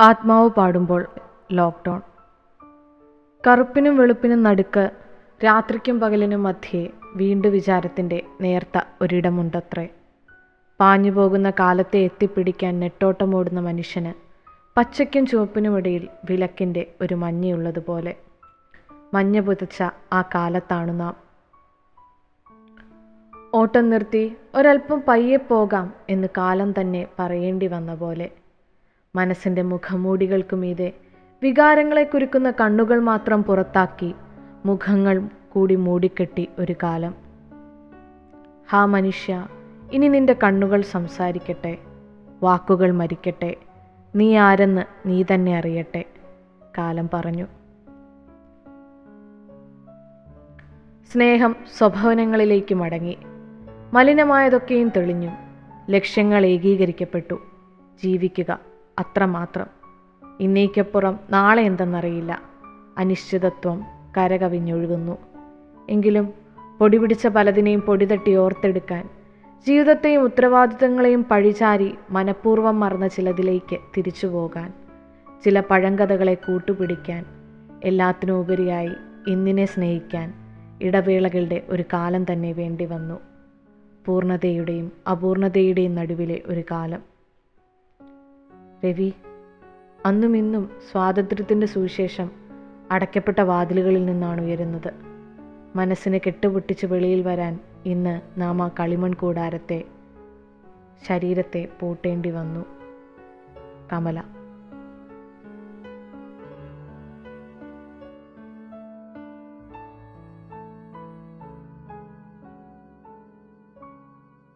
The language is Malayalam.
ആത്മാവ് പാടുമ്പോൾ ലോക്ക്ഡൗൺ. കറുപ്പിനും വെളുപ്പിനും നടുക്ക് രാത്രിക്കും പകലിനും മധ്യേ വീണ്ടും വിചാരത്തിന്റെ നേർത്ത ഒരിടമുണ്ടത്രേ. പാഞ്ഞു പോകുന്ന കാലത്തെ എത്തിപ്പിടിക്കാൻ നെട്ടോട്ടമോടുന്ന മനുഷ്യന് പച്ചയ്ക്കും ചുവപ്പിനുമിടയിൽ വിലക്കിന്റെ ഒരു മഞ്ഞയുള്ളതുപോലെ. മഞ്ഞ പുതച്ച ആ കാലത്താണ് നാം ഓട്ടം നിർത്തി ഒരൽപ്പം പയ്യെ പോകാം എന്ന് കാലം തന്നെ പറയേണ്ടി വന്ന പോലെ. മനസ്സിന്റെ മുഖമൂടികൾക്കുമീതെ വികാരങ്ങളെ കുരുക്കുന്ന കണ്ണുകൾ മാത്രം പുറത്താക്കി മുഖങ്ങൾ കൂടി മൂടിക്കെട്ടി ഒരു കാലം. ഹാ മനുഷ്യ ഇനി നിന്റെ കണ്ണുകൾ സംസാരിക്കട്ടെ. വാക്കുകൾ മരിക്കട്ടെ. നീ ആരെന്ന് നീ തന്നെ അറിയട്ടെ. കാലം പറഞ്ഞു. സ്നേഹം സ്വഭവനങ്ങളിലേക്ക് മടങ്ങി. മലിനമായതൊക്കെയും തെളിഞ്ഞു. ലക്ഷ്യങ്ങൾ ഏകീകരിക്കപ്പെട്ടു. ജീവിക്കുക അത്രമാത്രം. ഇന്നേക്കപ്പുറം നാളെ എന്തെന്നറിയില്ല. അനിശ്ചിതത്വം കരകവിഞ്ഞൊഴുകുന്നു. എങ്കിലും പൊടിപിടിച്ച പലതിനെയും പൊടിതട്ടി ഓർത്തെടുക്കാൻ ജീവിതത്തെയും ഉത്തരവാദിത്തങ്ങളെയും പഴിചാരി മനഃപൂർവം മറന്ന ചിലതിലേക്ക് തിരിച്ചു പോകാൻ ചില പഴങ്കഥകളെ കൂട്ടുപിടിക്കാൻ എല്ലാത്തിനുപരിയായി ഇന്നിനെ സ്നേഹിക്കാൻ ഇടവേളകളുടെ ഒരു കാലം തന്നെ വേണ്ടി വന്നു പൂർണതയുടെയും അപൂർണതയുടെയും നടുവിലെ ഒരു കാലം. രവി അന്നും ഇന്നും സ്വാതന്ത്ര്യത്തിന്റെ സുവിശേഷം അടയ്ക്കപ്പെട്ട വാതിലുകളിൽ നിന്നാണ് ഉയരുന്നത്. മനസ്സിനെ കെട്ടുപൊട്ടിച്ച് വെളിയിൽ വരാൻ ഇന്ന് നാം ആ കളിമൺ കൂടാരത്തെ ശരീരത്തെ പൂട്ടേണ്ടി വന്നു. കമല